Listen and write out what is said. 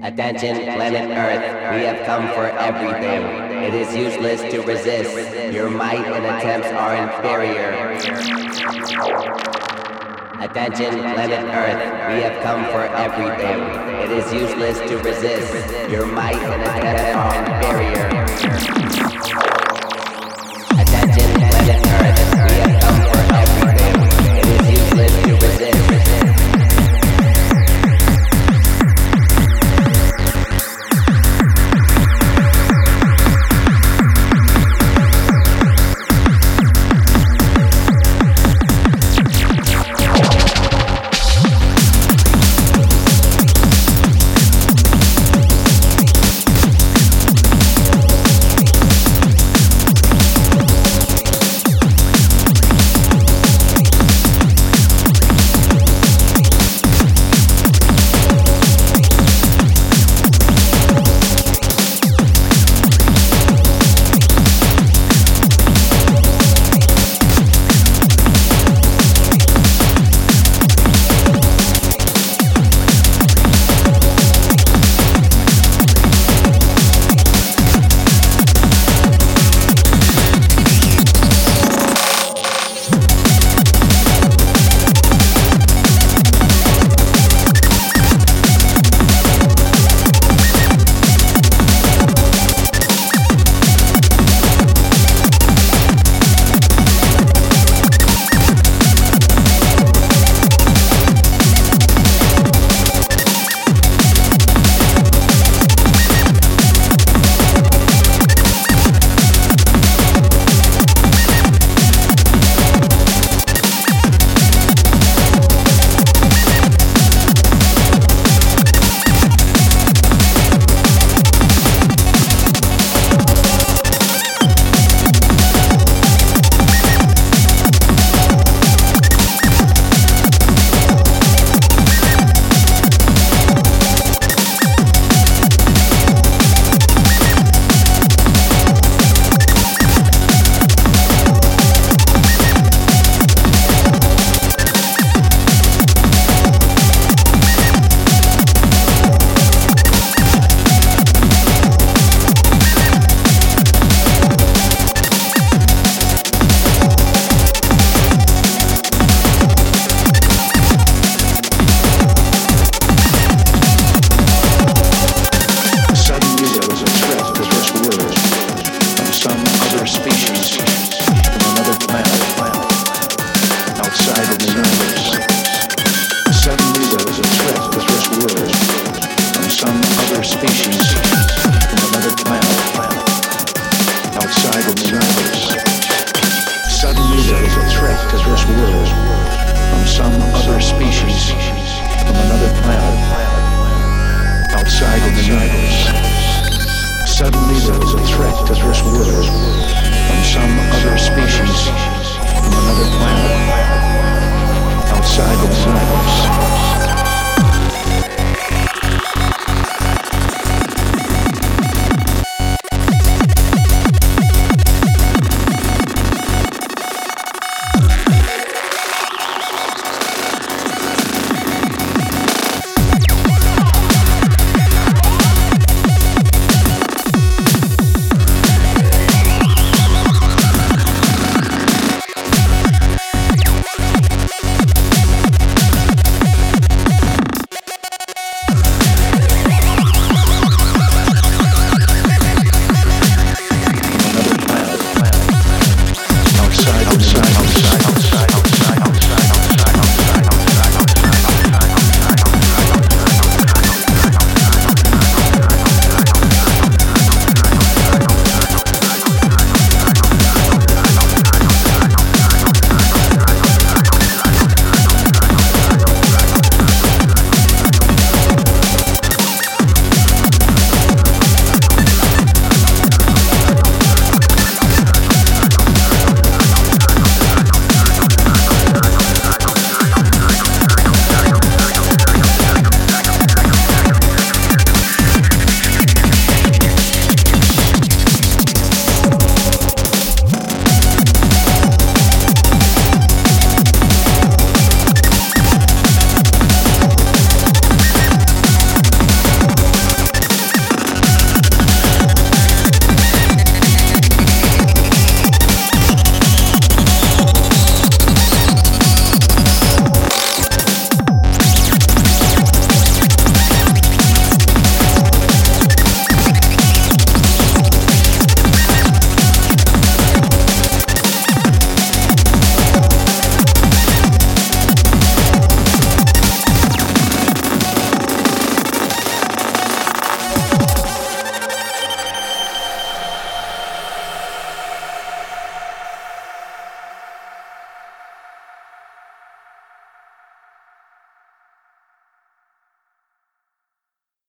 Attention, planet Earth, we have come for everything. It is useless to resist. Your might and attempts are inferior. Attention, planet Earth, we have come for everything. It is useless to resist. Your might and attempts are inferior. To this world from some other species from another planet